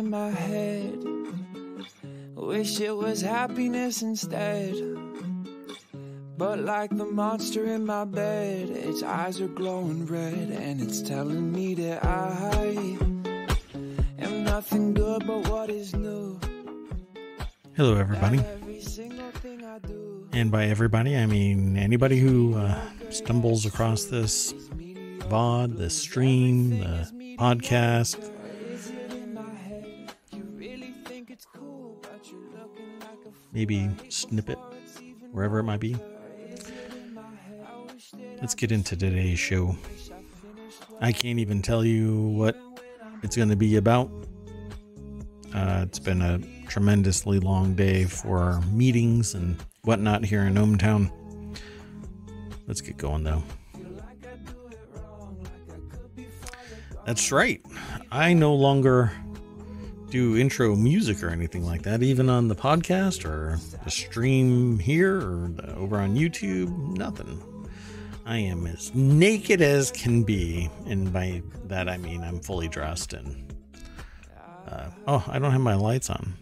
in my head. Wish it was happiness instead. But like the monster in my bed, its eyes are glowing red, and it's telling me that I am nothing good but what is new. Hello, everybody. Every single thing I do. And by everybody, I mean anybody who uh, stumbles across this VOD, this stream, the podcast, maybe snippet, wherever it might be. Let's get into today's show. I can't even tell you what it's going to be about. Uh, it's been a tremendously long day for meetings and whatnot here in ohmTown. Let's get going though. That's right. I no longer do intro music or anything like that, even on the podcast or the stream here or over on YouTube. Nothing. I am as naked as can be, and by that I mean I'm fully dressed and. Uh, oh, I don't have my lights on.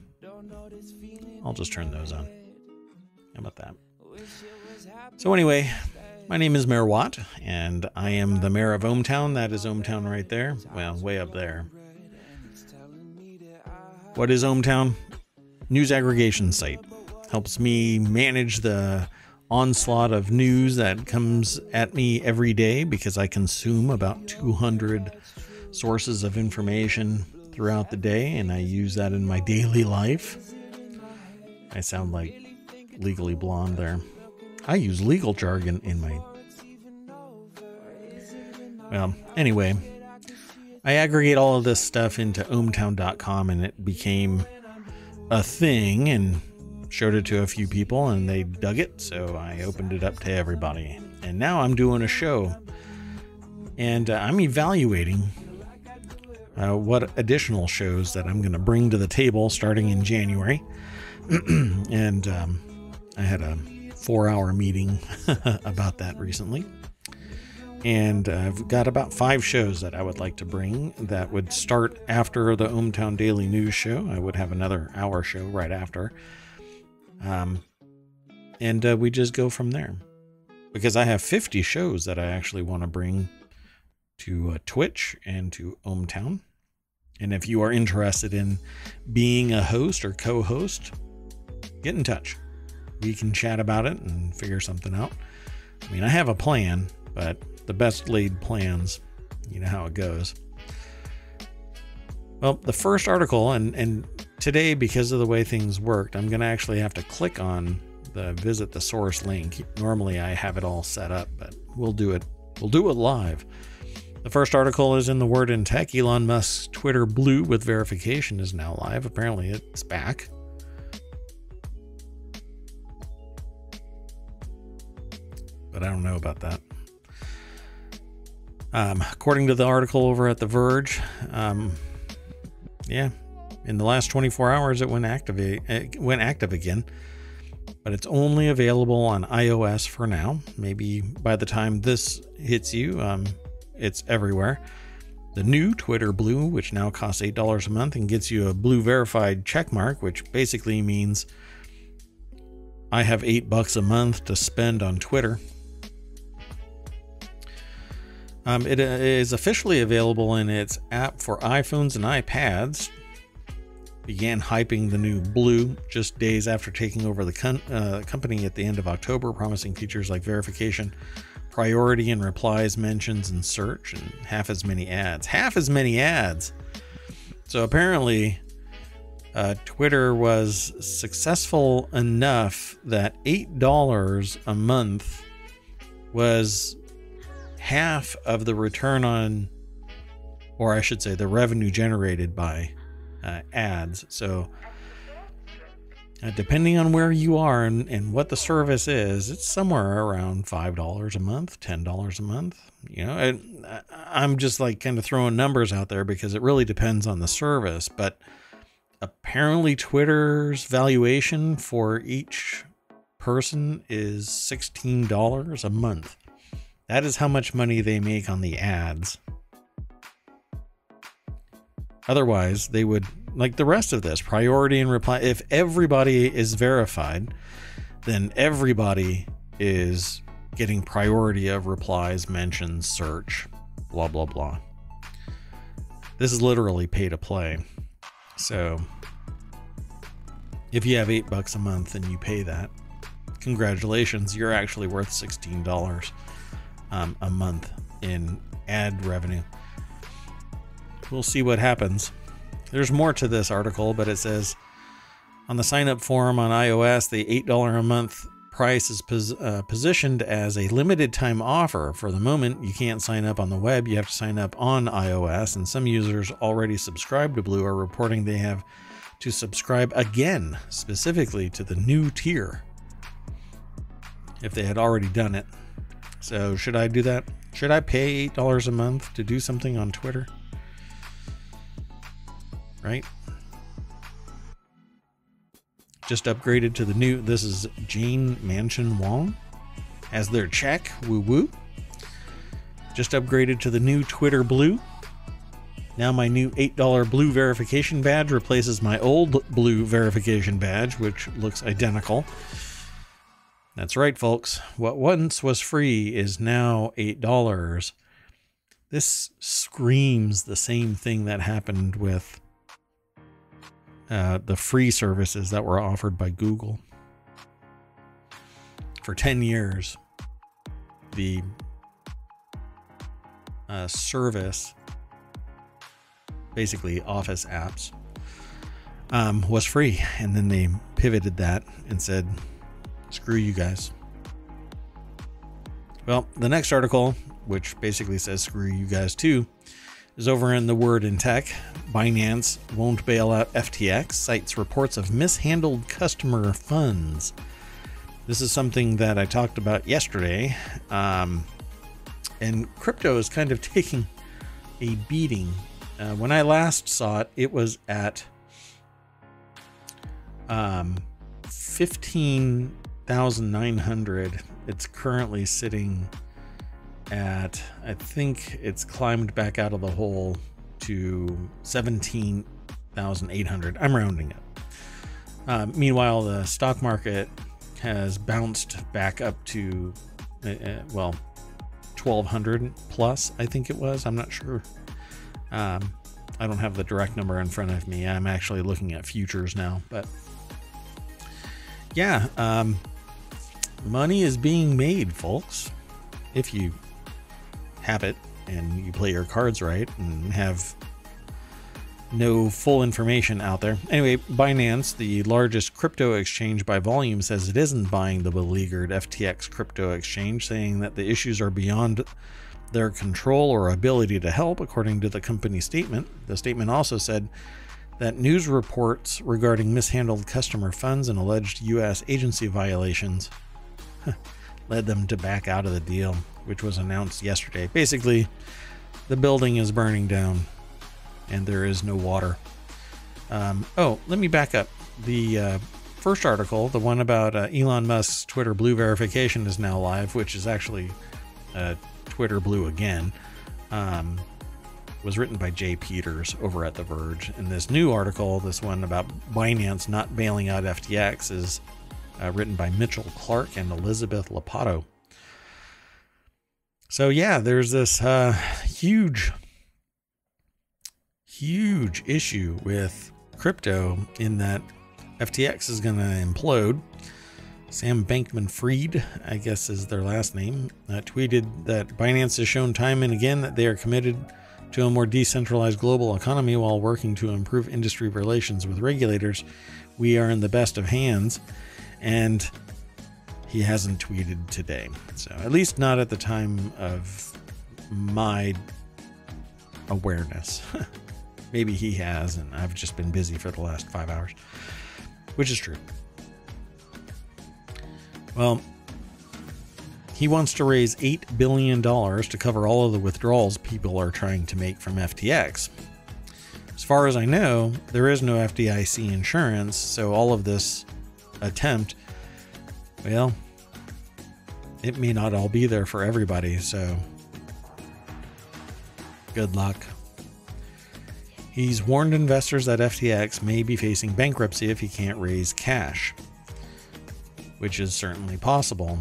I'll just turn those on. How about that? So anyway, my name is Mayor Watt, and I am the mayor of ohmTown. That is ohmTown right there. Well, way up there. What is ohmTown? News aggregation site. Helps me manage the onslaught of news that comes at me every day because I consume about 200 sources of information throughout the day, and I use that in my daily life. I sound like legally blonde there. I use legal jargon in my. Well, anyway, I aggregate all of this stuff into ohmtown.com and it became a thing and showed it to a few people and they dug it, so I opened it up to everybody. And now I'm doing a show and uh, I'm evaluating uh, what additional shows that I'm going to bring to the table starting in January. and um, I had a four hour meeting about that recently. And I've got about five shows that I would like to bring that would start after the ohmTown Daily News show. I would have another hour show right after. Um, and uh, we just go from there. Because I have 50 shows that I actually want to bring to uh, Twitch and to ohmTown. And if you are interested in being a host or co host, get in touch. We can chat about it and figure something out. I mean, I have a plan, but the best laid plans, you know how it goes. Well, the first article, and, and today, because of the way things worked, I'm going to actually have to click on the visit the source link. Normally, I have it all set up, but we'll do it. We'll do it live. The first article is in the Word in Tech. Elon Musk's Twitter Blue with verification is now live. Apparently, it's back. But I don't know about that. Um, according to the article over at The Verge, um, yeah, in the last 24 hours it went active. It went active again, but it's only available on iOS for now. Maybe by the time this hits you, um, it's everywhere. The new Twitter Blue, which now costs $8 a month and gets you a blue verified check mark, which basically means I have 8 bucks a month to spend on Twitter. Um, it is officially available in its app for iPhones and iPads. Began hyping the new Blue just days after taking over the uh, company at the end of October, promising features like verification, priority in replies, mentions, and search, and half as many ads. Half as many ads. So apparently, uh, Twitter was successful enough that $8 a month was half of the return on, or I should say, the revenue generated by uh, ads. So, uh, depending on where you are and, and what the service is, it's somewhere around $5 a month, $10 a month. You know, and I'm just like kind of throwing numbers out there because it really depends on the service. But apparently, Twitter's valuation for each person is $16 a month. That is how much money they make on the ads. Otherwise, they would like the rest of this priority and reply. If everybody is verified, then everybody is getting priority of replies, mentions, search, blah, blah, blah. This is literally pay to play. So if you have eight bucks a month and you pay that, congratulations, you're actually worth $16 um, a month in ad revenue. We'll see what happens. There's more to this article, but it says on the sign up form on iOS, the $8 a month price is pos- uh, positioned as a limited time offer. For the moment, you can't sign up on the web, you have to sign up on iOS, and some users already subscribed to Blue are reporting they have to subscribe again, specifically to the new tier if they had already done it. So, should I do that? Should I pay $8 a month to do something on Twitter? Right? Just upgraded to the new. This is Jane Manchun Wong as their check. Woo woo. Just upgraded to the new Twitter Blue. Now my new $8 blue verification badge replaces my old blue verification badge, which looks identical. That's right, folks. What once was free is now $8. This screams the same thing that happened with uh, the free services that were offered by Google. For 10 years, the uh, service, basically Office apps, um, was free. And then they pivoted that and said, screw you guys. Well, the next article, which basically says screw you guys too, is over in the word in tech. Binance won't bail out FTX, cites reports of mishandled customer funds. This is something that I talked about yesterday. Um, and crypto is kind of taking a beating. Uh, when I last saw it, it was at um, 15,900. It's currently sitting at, I think it's climbed back out of the hole to 17,800. I'm rounding it. Uh, meanwhile, the stock market has bounced back up to, uh, uh well, 1200 plus, I think it was. I'm not sure. Um, I don't have the direct number in front of me. I'm actually looking at futures now, but yeah, um, money is being made, folks. If you have it and you play your cards right and have no full information out there. Anyway, Binance, the largest crypto exchange by volume, says it isn't buying the beleaguered FTX crypto exchange, saying that the issues are beyond their control or ability to help, according to the company statement. The statement also said that news reports regarding mishandled customer funds and alleged U.S. agency violations led them to back out of the deal, which was announced yesterday. Basically, the building is burning down and there is no water. Um, oh, let me back up. The uh, first article, the one about uh, Elon Musk's Twitter Blue verification, is now live, which is actually uh, Twitter Blue again. Um, was written by Jay Peters over at The Verge. And this new article, this one about Binance not bailing out FTX, is uh, written by Mitchell Clark and Elizabeth Lopatto. So, yeah, there's this uh, huge, huge issue with crypto in that FTX is going to implode. Sam Bankman Fried, I guess is their last name, uh, tweeted that Binance has shown time and again that they are committed to a more decentralized global economy while working to improve industry relations with regulators. We are in the best of hands and he hasn't tweeted today. So, at least not at the time of my awareness. Maybe he has, and I've just been busy for the last five hours, which is true. Well, he wants to raise $8 billion to cover all of the withdrawals people are trying to make from FTX. As far as I know, there is no FDIC insurance, so all of this attempt, well, it may not all be there for everybody. So good luck. He's warned investors that FTX may be facing bankruptcy if he can't raise cash, which is certainly possible.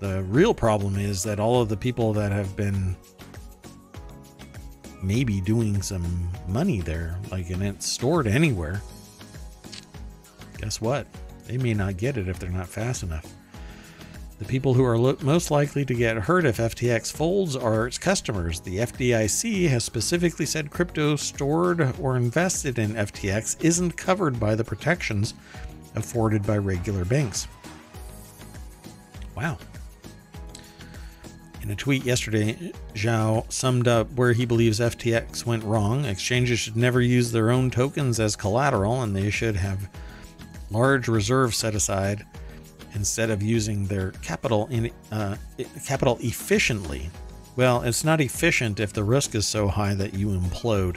The real problem is that all of the people that have been maybe doing some money there, like and it's stored anywhere, guess what? They may not get it if they're not fast enough. The people who are lo- most likely to get hurt if FTX folds are its customers. The FDIC has specifically said crypto stored or invested in FTX isn't covered by the protections afforded by regular banks. Wow. In a tweet yesterday, Zhao summed up where he believes FTX went wrong. Exchanges should never use their own tokens as collateral, and they should have large reserves set aside instead of using their capital in uh, capital efficiently. Well, it's not efficient if the risk is so high that you implode.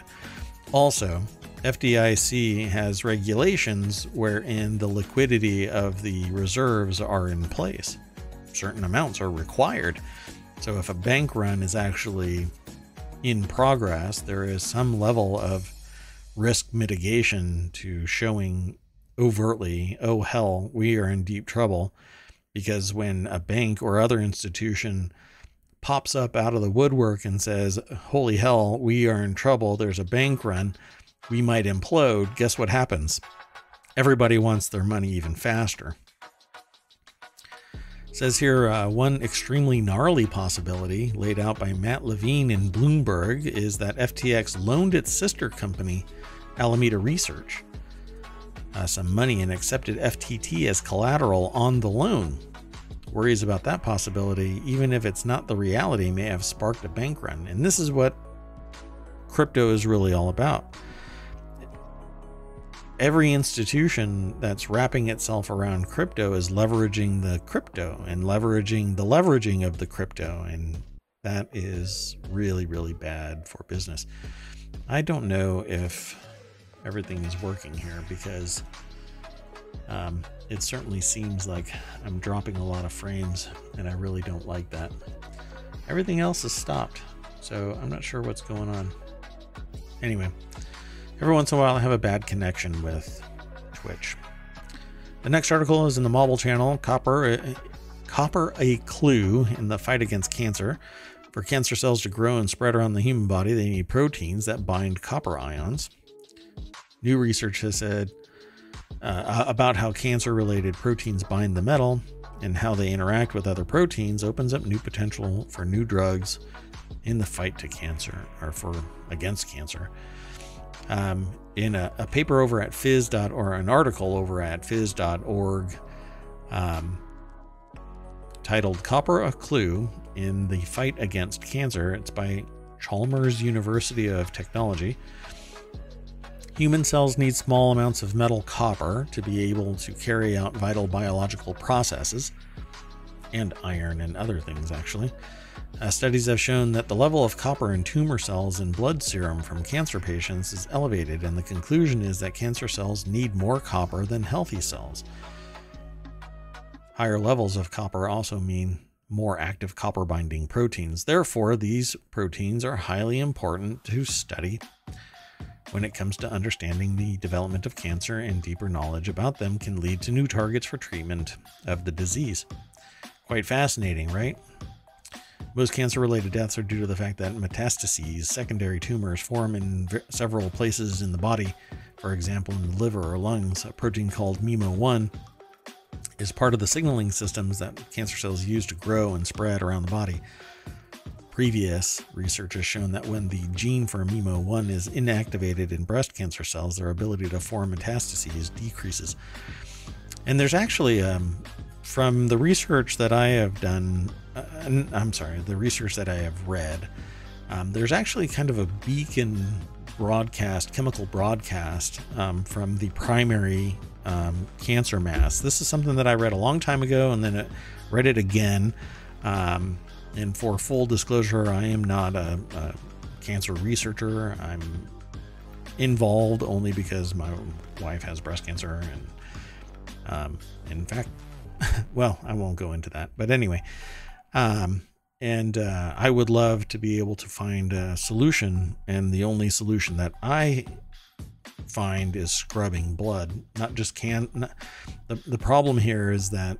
Also, FDIC has regulations wherein the liquidity of the reserves are in place. Certain amounts are required. So if a bank run is actually in progress, there is some level of risk mitigation to showing overtly, oh hell, we are in deep trouble. Because when a bank or other institution pops up out of the woodwork and says, holy hell, we are in trouble, there's a bank run, we might implode, guess what happens? Everybody wants their money even faster. It says here uh, one extremely gnarly possibility laid out by Matt Levine in Bloomberg is that FTX loaned its sister company, Alameda Research, uh, some money and accepted FTT as collateral on the loan. Worries about that possibility, even if it's not the reality, may have sparked a bank run. And this is what crypto is really all about. Every institution that's wrapping itself around crypto is leveraging the crypto and leveraging the leveraging of the crypto. And that is really, really bad for business. I don't know if everything is working here because um, it certainly seems like I'm dropping a lot of frames and I really don't like that. Everything else is stopped, so I'm not sure what's going on. Anyway, every once in a while I have a bad connection with Twitch. The next article is in the Mobile channel, Copper, uh, Copper a Clue in the Fight Against Cancer. For cancer cells to grow and spread around the human body, they need proteins that bind copper ions. New research has said uh, about how cancer related proteins bind the metal and how they interact with other proteins opens up new potential for new drugs in the fight to cancer or for against cancer. Um, in a, a, paper over at phys. or an article over at phys.org um, titled Copper a Clue in the Fight Against Cancer. It's by Chalmers University of Technology. Human cells need small amounts of metal copper to be able to carry out vital biological processes, and iron and other things, actually. Uh, studies have shown that the level of copper in tumor cells in blood serum from cancer patients is elevated, and the conclusion is that cancer cells need more copper than healthy cells. Higher levels of copper also mean more active copper binding proteins. Therefore, these proteins are highly important to study when it comes to understanding the development of cancer and deeper knowledge about them can lead to new targets for treatment of the disease. Quite fascinating, right? Most cancer related deaths are due to the fact that metastases, secondary tumors, form in several places in the body. For example, in the liver or lungs, a protein called MeMo1 is part of the signaling systems that cancer cells use to grow and spread around the body. Previous research has shown that when the gene for MeMo1 is inactivated in breast cancer cells, their ability to form metastases decreases. And there's actually, um, from the research that I have done, uh, I'm sorry, the research that I have read, um, there's actually kind of a beacon broadcast, chemical broadcast um, from the primary um, cancer mass. This is something that I read a long time ago and then it, read it again. Um, and for full disclosure, I am not a, a cancer researcher. I'm involved only because my wife has breast cancer, and um, in fact, well, I won't go into that. But anyway, um, and uh, I would love to be able to find a solution. And the only solution that I find is scrubbing blood, not just can. Not, the, the problem here is that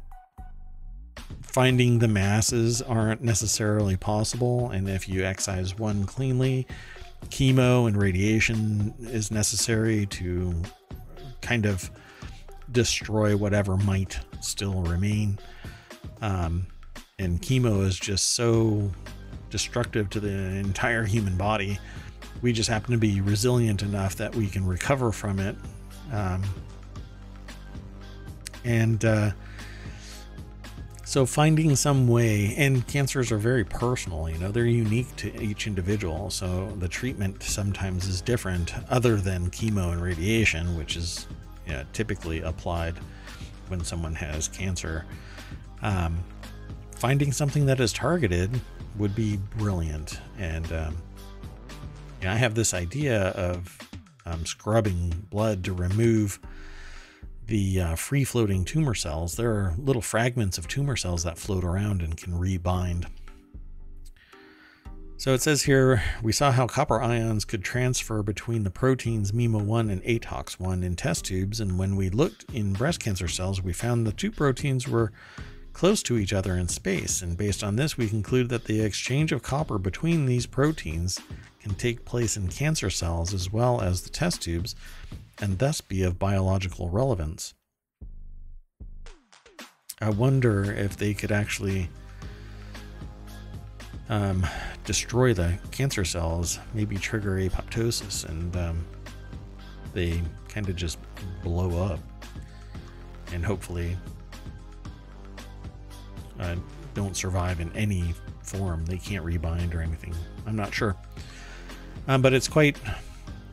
finding the masses aren't necessarily possible. And if you excise one cleanly, chemo and radiation is necessary to kind of destroy whatever might still remain. Um, and chemo is just so destructive to the entire human body. We just happen to be resilient enough that we can recover from it. Um, and uh, so finding some way, and cancers are very personal, you know, they're unique to each individual. So the treatment sometimes is different, other than chemo and radiation, which is you know, typically applied when someone has cancer. Um, finding something that is targeted would be brilliant. And um, you know, I have this idea of um, scrubbing blood to remove the uh, free floating tumor cells. There are little fragments of tumor cells that float around and can rebind. So it says here we saw how copper ions could transfer between the proteins MeMo1 and ATOX1 in test tubes, and when we looked in breast cancer cells, we found the two proteins were close to each other in space, and based on this, we conclude that the exchange of copper between these proteins can take place in cancer cells as well as the test tubes, and thus be of biological relevance. I wonder if they could actually um, destroy the cancer cells, maybe trigger apoptosis, and um, they kind of just blow up. And hopefully uh, don't survive in any form. They can't rebind or anything. I'm not sure, um, but it's quite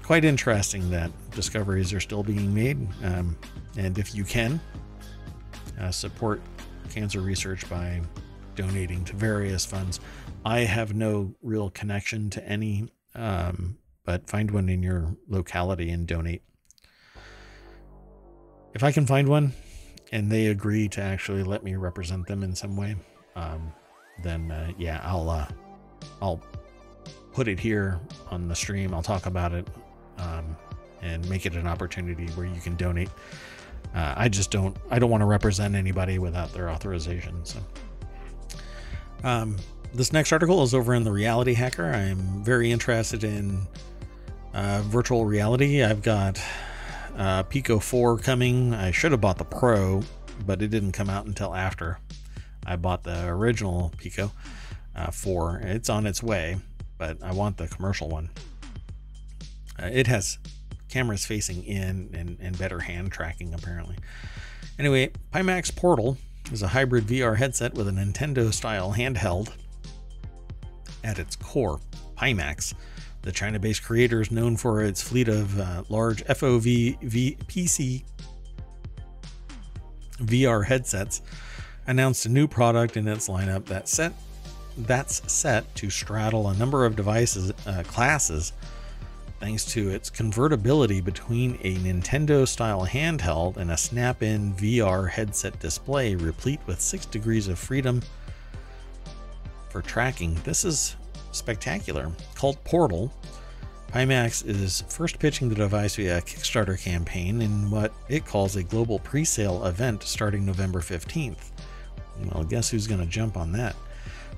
quite interesting that discoveries are still being made. Um, and if you can uh, support cancer research by donating to various funds, I have no real connection to any, um, but find one in your locality and donate. If I can find one, and they agree to actually let me represent them in some way, um, then uh, yeah, I'll uh, I'll put it here on the stream. I'll talk about it um, and make it an opportunity where you can donate. Uh, I just don't I don't want to represent anybody without their authorization. So. Um, this next article is over in the Reality Hacker. I'm very interested in uh, virtual reality. I've got uh, Pico 4 coming. I should have bought the Pro, but it didn't come out until after I bought the original Pico uh, 4. It's on its way, but I want the commercial one. Uh, it has cameras facing in and, and better hand tracking, apparently. Anyway, Pimax Portal is a hybrid VR headset with a Nintendo style handheld at its core. Pimax the China based creator is known for its fleet of uh, large FOV v- PC VR headsets. Announced a new product in its lineup that set that's set to straddle a number of devices uh, classes thanks to its convertibility between a Nintendo style handheld and a snap in VR headset display replete with 6 degrees of freedom for tracking. This is spectacular. Called Portal, Pimax is first pitching the device via a Kickstarter campaign in what it calls a global pre sale event starting November 15th. Well, guess who's going to jump on that?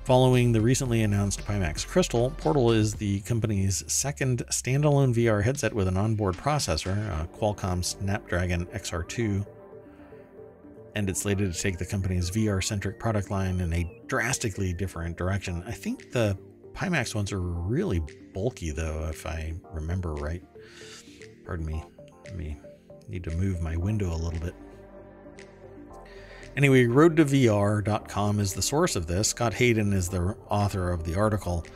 Following the recently announced Pimax Crystal, Portal is the company's second standalone VR headset with an onboard processor, a Qualcomm Snapdragon XR2, and it's slated to take the company's VR centric product line in a drastically different direction. I think the Pimax ones are really bulky, though, if I remember right. Pardon me. Let me need to move my window a little bit. Anyway, roadtovr.com is the source of this. Scott Hayden is the author of the article.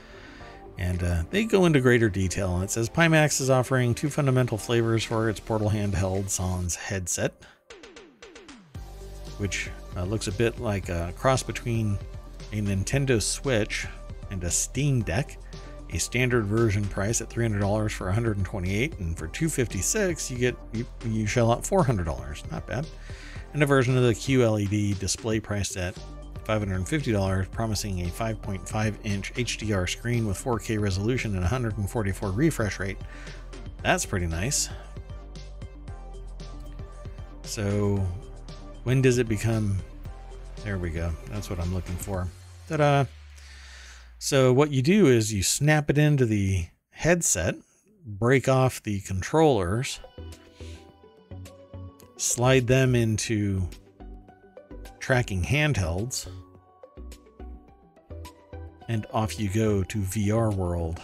And uh, they go into greater detail. And it says Pimax is offering two fundamental flavors for its portal handheld Sans headset, which uh, looks a bit like a cross between a Nintendo Switch and a Steam Deck. A standard version price at $300 for 128 and for 256 you get you, you shell out $400. Not bad. And a version of the QLED display priced at $550, promising a 5.5 inch HDR screen with 4K resolution and 144 refresh rate. That's pretty nice. So, when does it become? There we go. That's what I'm looking for. Ta da! So, what you do is you snap it into the headset, break off the controllers, slide them into tracking handhelds, and off you go to VR World.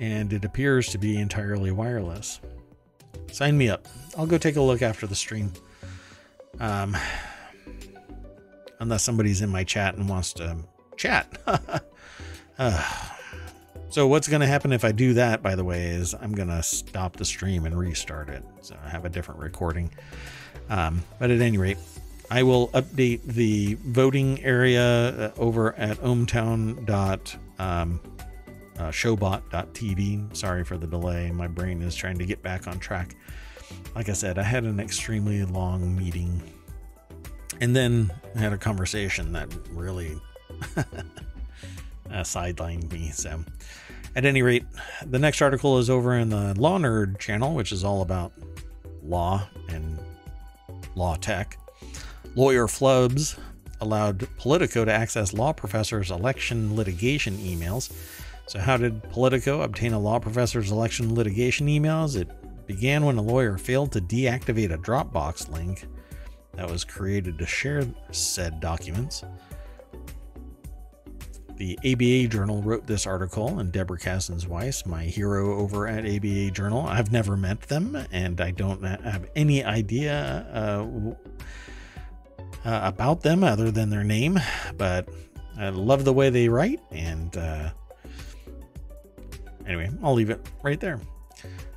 And it appears to be entirely wireless. Sign me up. I'll go take a look after the stream. Um, unless somebody's in my chat and wants to chat. uh, so what's going to happen if I do that, by the way, is I'm going to stop the stream and restart it. So I have a different recording. Um, but at any rate, I will update the voting area uh, over at ohmtown.showbot.tv. Um, uh, Sorry for the delay. My brain is trying to get back on track. Like I said, I had an extremely long meeting and then I had a conversation that really uh, sidelined me. So, at any rate, the next article is over in the Law Nerd channel, which is all about law and law tech. Lawyer Flubs allowed Politico to access law professors' election litigation emails. So, how did Politico obtain a law professor's election litigation emails? It began when a lawyer failed to deactivate a Dropbox link that was created to share said documents. The ABA Journal wrote this article, and Deborah Cassens-Weiss, my hero over at ABA Journal, I've never met them, and I don't have any idea uh, uh, about them other than their name, but I love the way they write, and uh, anyway, I'll leave it right there.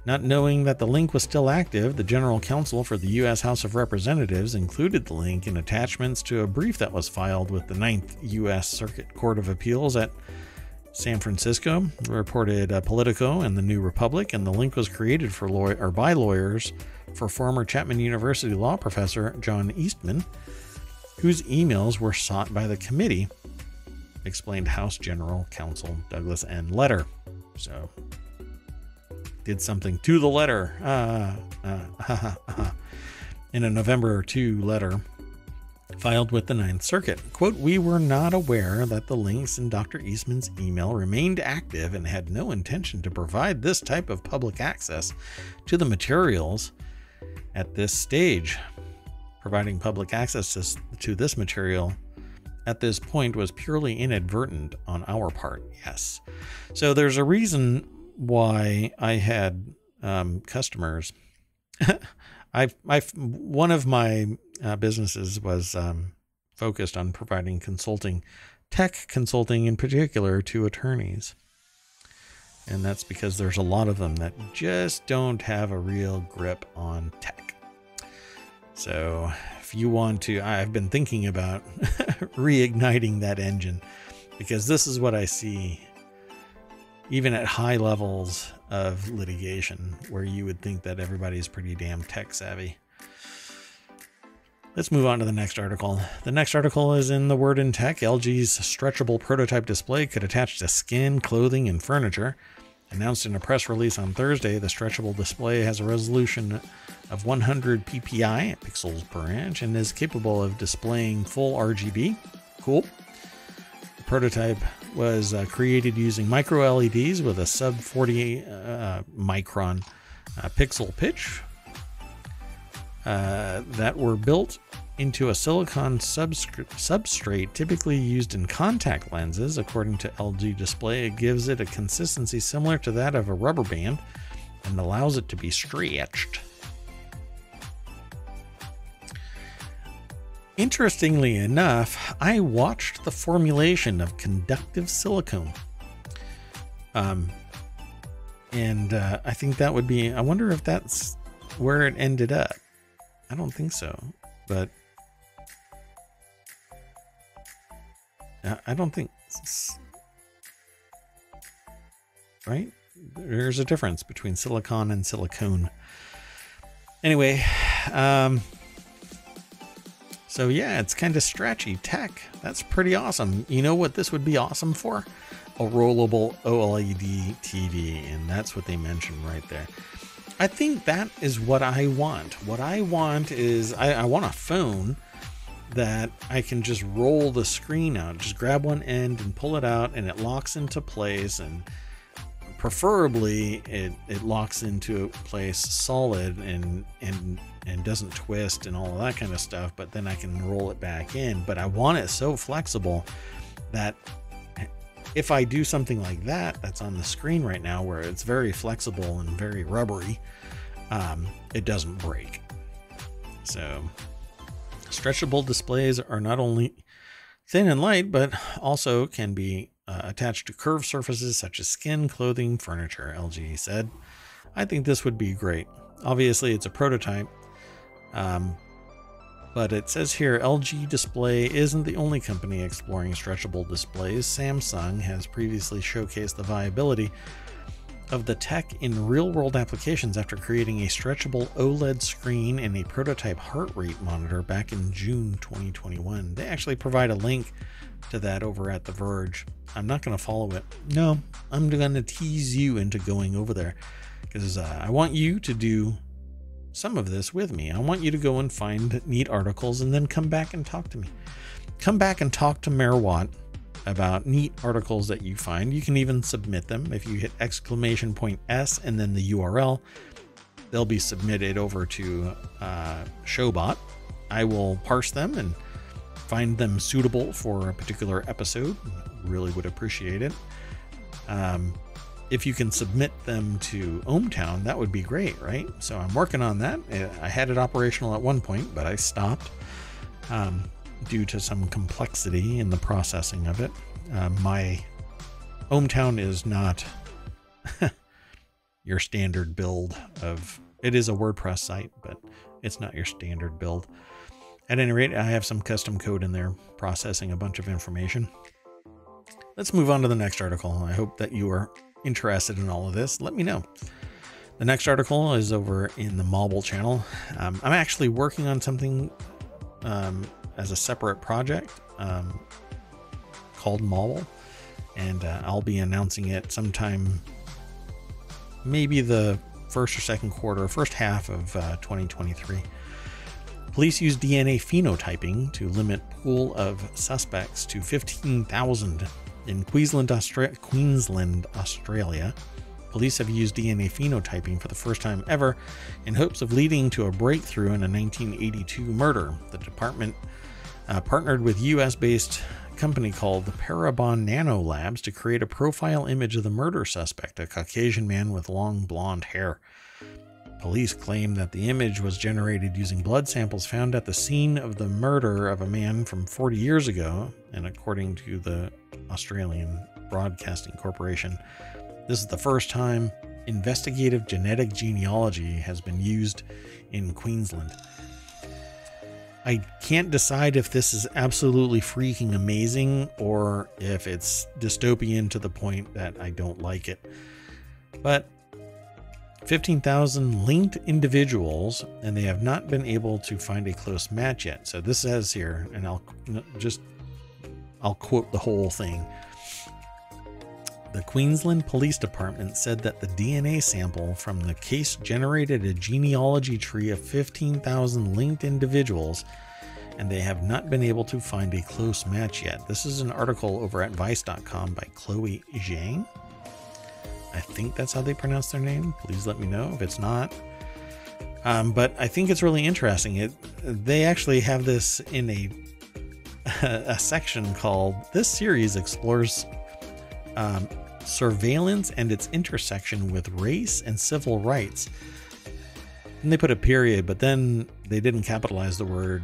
Not knowing that the link was still active, the general counsel for the U.S. House of Representatives included the link in attachments to a brief that was filed with the Ninth U.S. Circuit Court of Appeals at San Francisco, reported uh, Politico and the New Republic, and the link was created for law- or by lawyers for former Chapman University law professor John Eastman, whose emails were sought by the committee, explained House General Counsel Douglas N. Letter. So did something to the letter uh, uh, in a November 2 letter filed with the Ninth Circuit. Quote, We were not aware that the links in Dr. Eastman's email remained active and had no intention to provide this type of public access to the materials at this stage. Providing public access to, to this material at this point was purely inadvertent on our part, yes. So there's a reason why I had um, customers. I've, I've, one of my uh, businesses was um, focused on providing consulting, tech consulting in particular, to attorneys. And that's because there's a lot of them that just don't have a real grip on tech. So, if you want to, I've been thinking about reigniting that engine because this is what I see even at high levels of litigation where you would think that everybody's pretty damn tech savvy. Let's move on to the next article. The next article is in the Word in Tech. LG's stretchable prototype display could attach to skin, clothing, and furniture. Announced in a press release on Thursday, the stretchable display has a resolution of 100 ppi pixels per inch and is capable of displaying full RGB. Cool. The prototype was uh, created using micro LEDs with a sub 40 uh, micron uh, pixel pitch uh, that were built into a silicon substrate typically used in contact lenses. According to LG Display, it gives it a consistency similar to that of a rubber band and allows it to be stretched. Interestingly enough, I watched the formulation of conductive silicone. Um, and uh, I think that would be, I wonder if that's where it ended up. I don't think so, but I don't think, right? There's a difference between silicon and silicone. Anyway, um, So yeah, it's kind of stretchy tech. That's pretty awesome. You know what this would be awesome for? A rollable OLED TV, and that's what they mentioned right there. I think that is what I want. What I want is I, I want a phone that I can just roll the screen out, just grab one end and pull it out, and it locks into place. And preferably, it, it locks into place solid and and and doesn't twist and all that kind of stuff, but then I can roll it back in. But I want it so flexible that if I do something like that, that's on the screen right now, where it's very flexible and very rubbery, um, it doesn't break. So, stretchable displays are not only thin and light, but also can be uh, attached to curved surfaces such as skin, clothing, furniture, LG said. I think this would be great. Obviously, it's a prototype, um, but it says here LG Display isn't the only company exploring stretchable displays. Samsung has previously showcased the viability of the tech in real world applications after creating a stretchable OLED screen and a prototype heart rate monitor back in June 2021. They actually provide a link to that over at The Verge. I'm not going to follow it. No, I'm going to tease you into going over there because uh, I want you to do some of this with me. I want you to go and find neat articles and then come back and talk to me. Come back and talk to Mayor Watt about neat articles that you find. You can even submit them if you hit exclamation point S and then the URL. They'll be submitted over to uh, Showbot. I will parse them and find them suitable for a particular episode. Really would appreciate it. Um, if you can submit them to ohmTown, that would be great, right? So I'm working on that. I had it operational at one point, but I stopped um, due to some complexity in the processing of it. Uh, my ohmTown is not your standard build of. It is a WordPress site, but it's not your standard build. At any rate, I have some custom code in there processing a bunch of information. Let's move on to the next article. I hope that you are interested in all of this, let me know. The next article is over in the Mobile channel. Um, I'm actually working on something um, as a separate project um, called Mobile, and uh, I'll be announcing it sometime, maybe the first or second quarter, first half of uh, 2023. Police use DNA phenotyping to limit pool of suspects to 15,000 in Queensland, Austra- Queensland, Australia, police have used DNA phenotyping for the first time ever in hopes of leading to a breakthrough in a 1982 murder. The department uh, partnered with US based company called the Parabon Nano Labs to create a profile image of the murder suspect, a Caucasian man with long blonde hair. Police claim that the image was generated using blood samples found at the scene of the murder of a man from 40 years ago, and according to the Australian Broadcasting Corporation, this is the first time investigative genetic genealogy has been used in Queensland. I can't decide if this is absolutely freaking amazing or if it's dystopian to the point that I don't like it. But 15,000 linked individuals, and they have not been able to find a close match yet. So this says here, and I'll just I'll quote the whole thing. The Queensland Police Department said that the DNA sample from the case generated a genealogy tree of 15,000 linked individuals, and they have not been able to find a close match yet. This is an article over at Vice.com by Chloe Zhang. I think that's how they pronounce their name. Please let me know if it's not. Um, but I think it's really interesting. It they actually have this in a a section called "This series explores um, surveillance and its intersection with race and civil rights." And they put a period, but then they didn't capitalize the word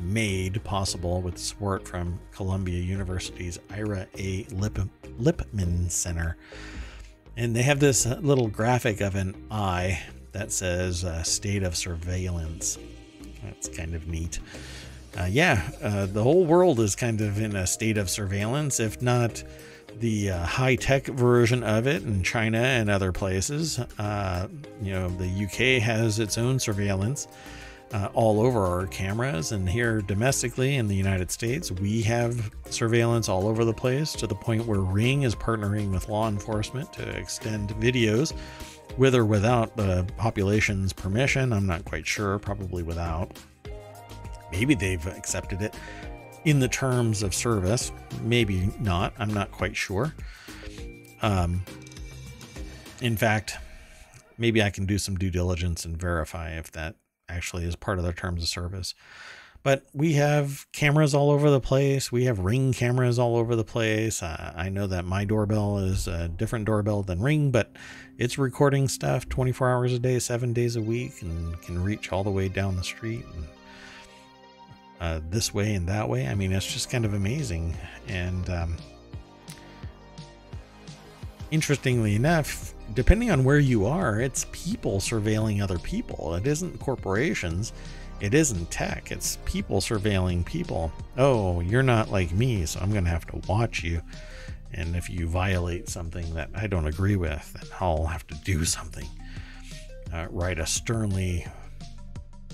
made possible with support from Columbia University's Ira A. Lip- Lipman Center. And they have this little graphic of an eye that says uh, state of surveillance. That's kind of neat. Uh, yeah, uh, the whole world is kind of in a state of surveillance, if not the uh, high tech version of it in China and other places. Uh, you know, the UK has its own surveillance. Uh, all over our cameras. And here domestically in the United States, we have surveillance all over the place to the point where Ring is partnering with law enforcement to extend videos with or without the population's permission. I'm not quite sure, probably without. Maybe they've accepted it in the terms of service, maybe not. I'm not quite sure. Um, in fact, maybe I can do some due diligence and verify if that actually is part of their terms of service. But we have cameras all over the place. We have ring cameras all over the place. Uh, I know that my doorbell is a different doorbell than Ring, but it's recording stuff 24 hours a day, seven days a week, and can reach all the way down the street and uh, this way and that way. I mean, it's just kind of amazing. And um, interestingly enough, depending on where you are, it's people surveilling other people. It isn't corporations. It isn't tech. It's people surveilling people. Oh, you're not like me, so I'm going to have to watch you. And if you violate something that I don't agree with, then I'll have to do something. Uh, write a sternly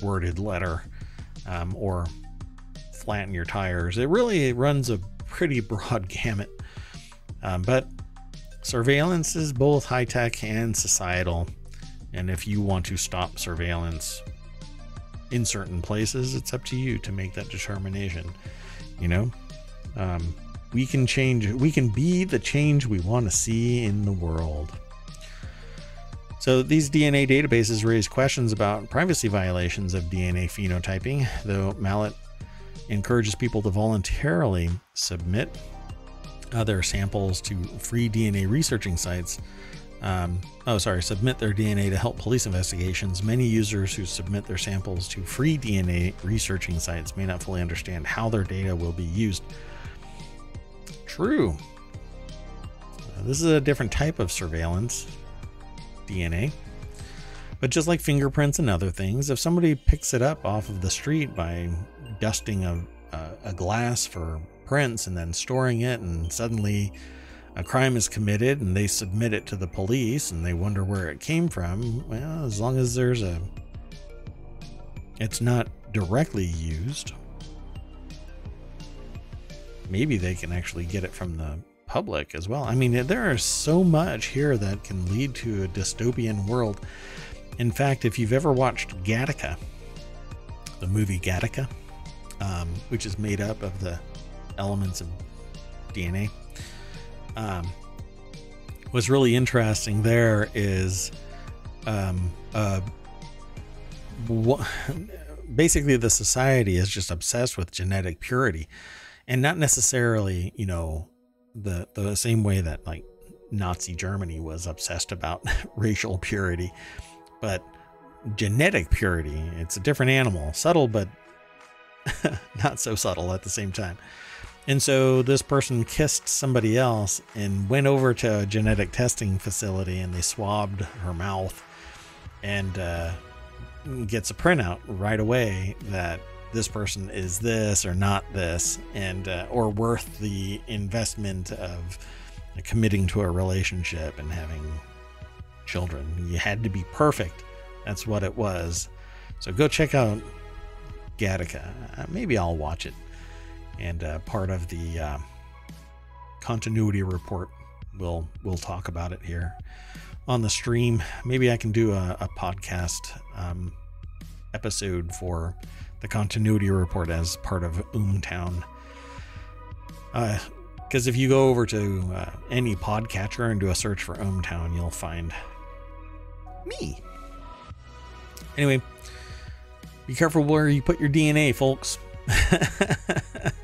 worded letter um, or flatten your tires. It really runs a pretty broad gamut. Um, but surveillance is both high tech and societal. And if you want to stop surveillance in certain places, it's up to you to make that determination. You know, um, we can change, we can be the change we want to see in the world. So these DNA databases raise questions about privacy violations of DNA phenotyping, though Mallet encourages people to voluntarily submit their samples to free DNA researching sites. Um, oh, sorry, submit their DNA to help police investigations. Many users who submit their samples to free DNA researching sites may not fully understand how their data will be used. True. Uh, this is a different type of surveillance DNA. But just like fingerprints and other things, if somebody picks it up off of the street by dusting a, a, a glass for prints and then storing it, and suddenly a crime is committed and they submit it to the police and they wonder where it came from. Well, as long as there's a. It's not directly used. Maybe they can actually get it from the public as well. I mean, there is so much here that can lead to a dystopian world. In fact, if you've ever watched Gattaca, the movie Gattaca, um, which is made up of the elements of DNA. Um, what's really interesting there is um, uh, basically the society is just obsessed with genetic purity and not necessarily, you know, the, the same way that like Nazi Germany was obsessed about racial purity, but genetic purity. It's a different animal, subtle, but not so subtle at the same time. And so this person kissed somebody else and went over to a genetic testing facility and they swabbed her mouth and uh, gets a printout right away that this person is this or not this and uh, or worth the investment of committing to a relationship and having children. You had to be perfect. That's what it was. So go check out Gattaca. Uh, maybe I'll watch it and uh, part of the uh, continuity report. We'll we'll talk about it here on the stream. Maybe I can do a, a podcast um, episode for the continuity report as part of ohmTown. Because uh, if you go over to uh, any podcatcher and do a search for ohmTown, you'll find me. Anyway, be careful where you put your DNA, folks.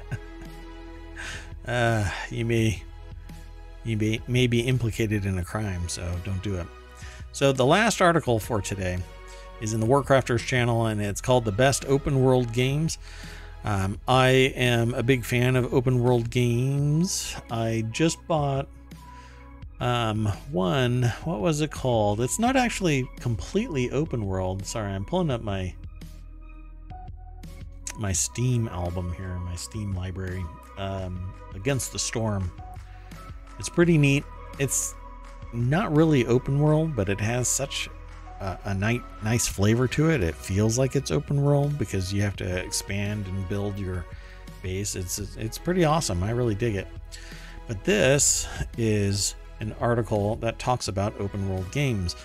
uh, you may you may, may be implicated in a crime, so don't do it. So the last article for today is in the Warcrafters channel, and it's called "The Best Open World Games." Um, I am a big fan of open world games. I just bought um, one. What was it called? It's not actually completely open world. Sorry, I'm pulling up my my Steam album here, my Steam library, um, Against the Storm. It's pretty neat. It's not really open world, but it has such a, a nice, nice flavor to it. It feels like it's open world because you have to expand and build your base. It's it's pretty awesome. I really dig it. But this is an article that talks about open world games.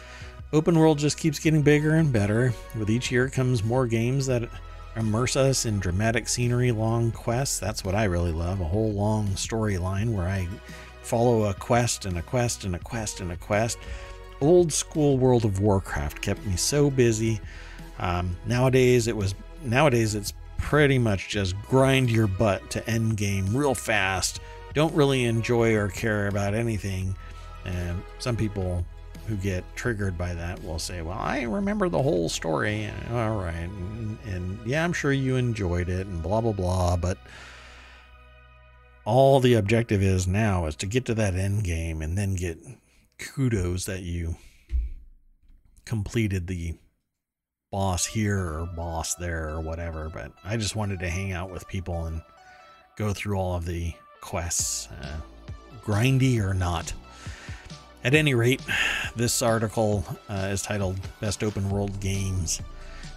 Open world just keeps getting bigger and better. With each year comes more games that immerse us in dramatic scenery, long quests. That's what I really love a whole long storyline where I follow a quest and a quest and a quest and a quest. Old school World of Warcraft kept me so busy. Um, nowadays, it was nowadays it's pretty much just grind your butt to end game real fast. Don't really enjoy or care about anything. And some people who get triggered by that will say, Well, I remember the whole story. All right. And, and yeah, I'm sure you enjoyed it and blah, blah, blah. But all the objective is now is to get to that end game and then get kudos that you completed the boss here or boss there or whatever. But I just wanted to hang out with people and go through all of the quests, uh, grindy or not. At any rate, this article uh, is titled Best Open World Games,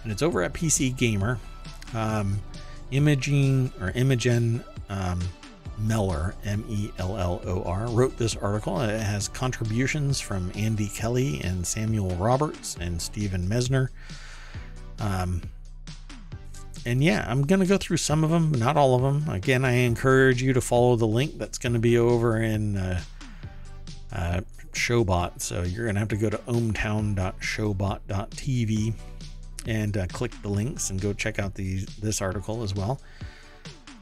and it's over at PC Gamer. Um, Imaging or Imogen um, Mellor, M E L L O R, wrote this article. It has contributions from Andy Kelly and Samuel Roberts and Steven Messner. Um, and yeah, I'm going to go through some of them, not all of them. Again, I encourage you to follow the link that's going to be over in uh, uh, Showbot. So you're going to have to go to ohmtown.showbot.tv and uh, click the links and go check out the this article as well.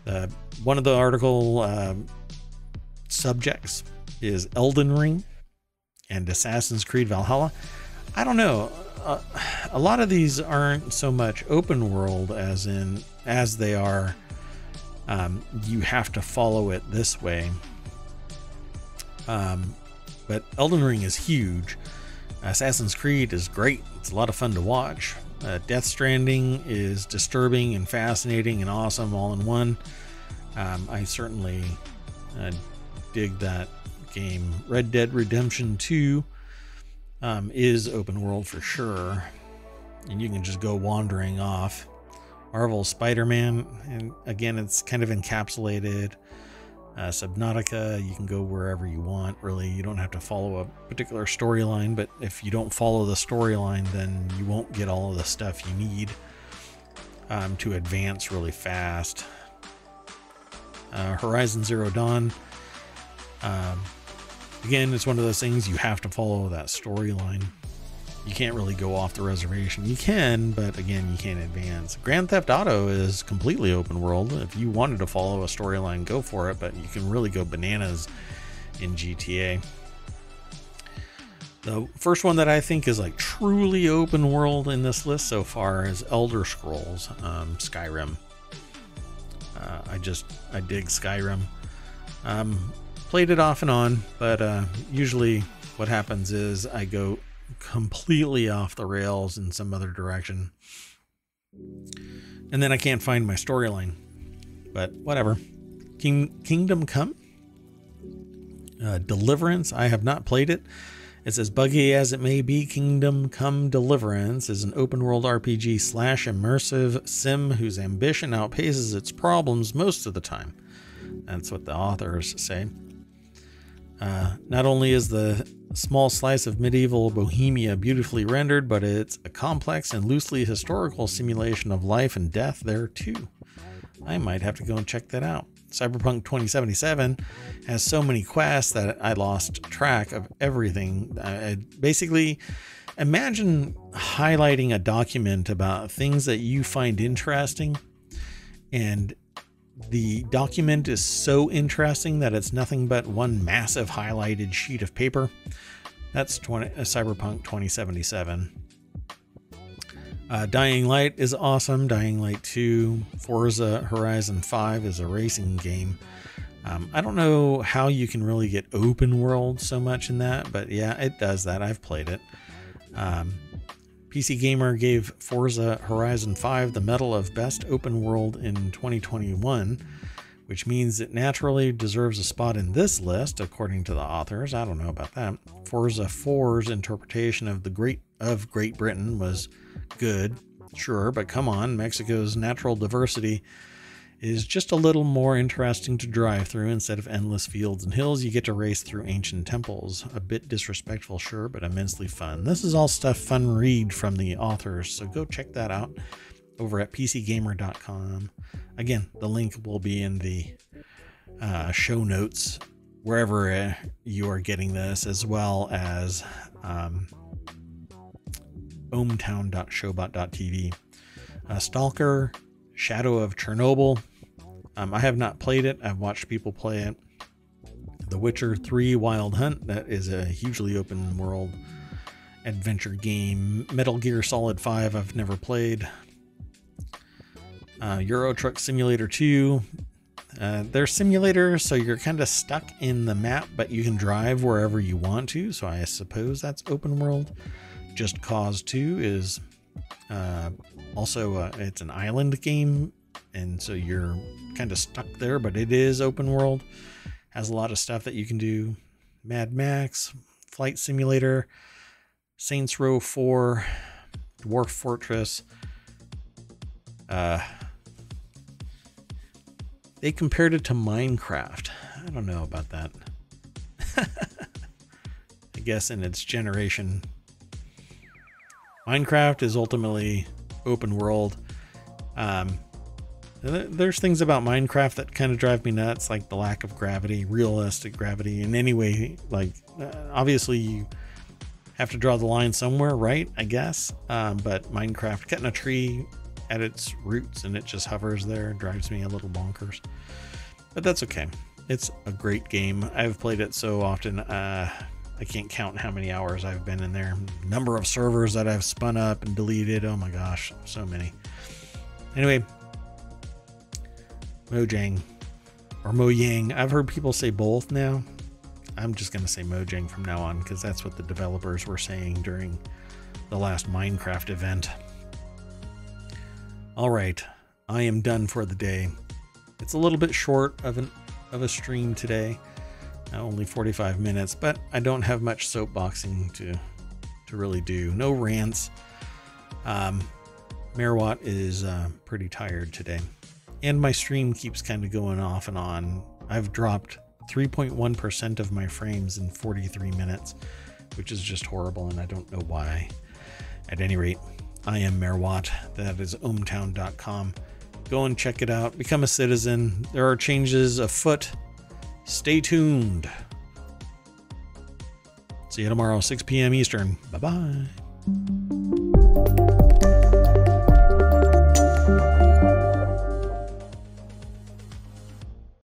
Uh, one of the article uh, subjects is Elden Ring and Assassin's Creed Valhalla. I don't know. Uh, a lot of these aren't so much open world as in as they are. Um, you have to follow it this way. Um, but Elden Ring is huge. Assassin's Creed is great. It's a lot of fun to watch. Uh, Death Stranding is disturbing and fascinating and awesome all in one. Um, I certainly uh, dig that game. Red Dead Redemption 2 um, is open world for sure, and you can just go wandering off. Marvel Spider Man, and again, it's kind of encapsulated uh, Subnautica, you can go wherever you want, really. You don't have to follow a particular storyline, but if you don't follow the storyline, then you won't get all of the stuff you need um, to advance really fast. Uh, Horizon Zero Dawn, um, again, it's one of those things you have to follow that storyline you can't really go off the reservation. You can, but again, you can't advance. Grand Theft Auto is completely open world. If you wanted to follow a storyline, go for it, but you can really go bananas in GTA. The first one that I think is like truly open world in this list so far is Elder Scrolls um, Skyrim. Uh, I just I dig Skyrim. Um, played it off and on, but uh, usually what happens is I go completely off the rails in some other direction. And then I can't find my storyline. But whatever. King, Kingdom Come? Uh, Deliverance. I have not played it. It's as buggy as it may be. Kingdom Come Deliverance is an open world RPG slash immersive sim whose ambition outpaces its problems most of the time. That's what the authors say. Uh, not only is the small slice of medieval Bohemia beautifully rendered, but it's a complex and loosely historical simulation of life and death there too. I might have to go and check that out. Cyberpunk 2077 has so many quests that I lost track of everything. I basically imagine highlighting a document about things that you find interesting and the document is so interesting that it's nothing but one massive highlighted sheet of paper. That's 20, uh, Cyberpunk 2077. Uh, Dying Light is awesome. Dying Light 2, Forza Horizon 5 is a racing game. Um, I don't know how you can really get open world so much in that, but yeah, it does that. I've played it. Um, PC Gamer gave Forza Horizon 5 the medal of Best Open World in 2021, which means it naturally deserves a spot in this list, according to the authors. I don't know about that. Forza 4's interpretation of the Great of Great Britain was good, sure, but come on, Mexico's natural diversity is just a little more interesting to drive through instead of endless fields and hills. You get to race through ancient temples. A bit disrespectful, sure, but immensely fun. This is all stuff fun read from the authors, so go check that out over at pcgamer.com. Again, the link will be in the uh, show notes wherever uh, you are getting this, as well as um, ohmtown.showbot.tv. Uh, Stalker, Shadow of Chernobyl. Um, I have not played it. I've watched people play it. The Witcher 3 Wild Hunt. That is a hugely open world adventure game. Metal Gear Solid 5. I've never played. Uh, Euro Truck Simulator 2. Uh, they're simulators, so you're kind of stuck in the map, but you can drive wherever you want to. So I suppose that's open world. Just Cause 2 is uh, also uh, it's an island game, and so you're kind of stuck there, but it is open world. Has a lot of stuff that you can do. Mad Max, Flight Simulator, Saints Row 4, Dwarf Fortress. Uh, they compared it to Minecraft. I don't know about that. I guess in its generation. Minecraft is ultimately open world. Um, there's things about Minecraft that kind of drive me nuts, like the lack of gravity, realistic gravity in any way. Like, uh, obviously, you have to draw the line somewhere, right? I guess. Um, but Minecraft, cutting a tree at its roots and it just hovers there drives me a little bonkers. But that's okay. It's a great game. I've played it so often. Uh, I can't count how many hours I've been in there. Number of servers that I've spun up and deleted. Oh my gosh, so many. Anyway, Mojang or Mojang. I've heard people say both now. I'm just going to say Mojang from now on because that's what the developers were saying during the last Minecraft event. All right, I am done for the day. It's a little bit short of an of a stream today, only 45 minutes, but I don't have much soapboxing to to really do. No rants. Um, Merwatt is uh, pretty tired today, and my stream keeps kind of going off and on. I've dropped 3.1% of my frames in 43 minutes, which is just horrible, and I don't know why. At any rate, I am Merwatt. That is ohmtown.com. Go and check it out. Become a citizen. There are changes afoot. Stay tuned. See you tomorrow, 6 p.m. Eastern. Bye bye.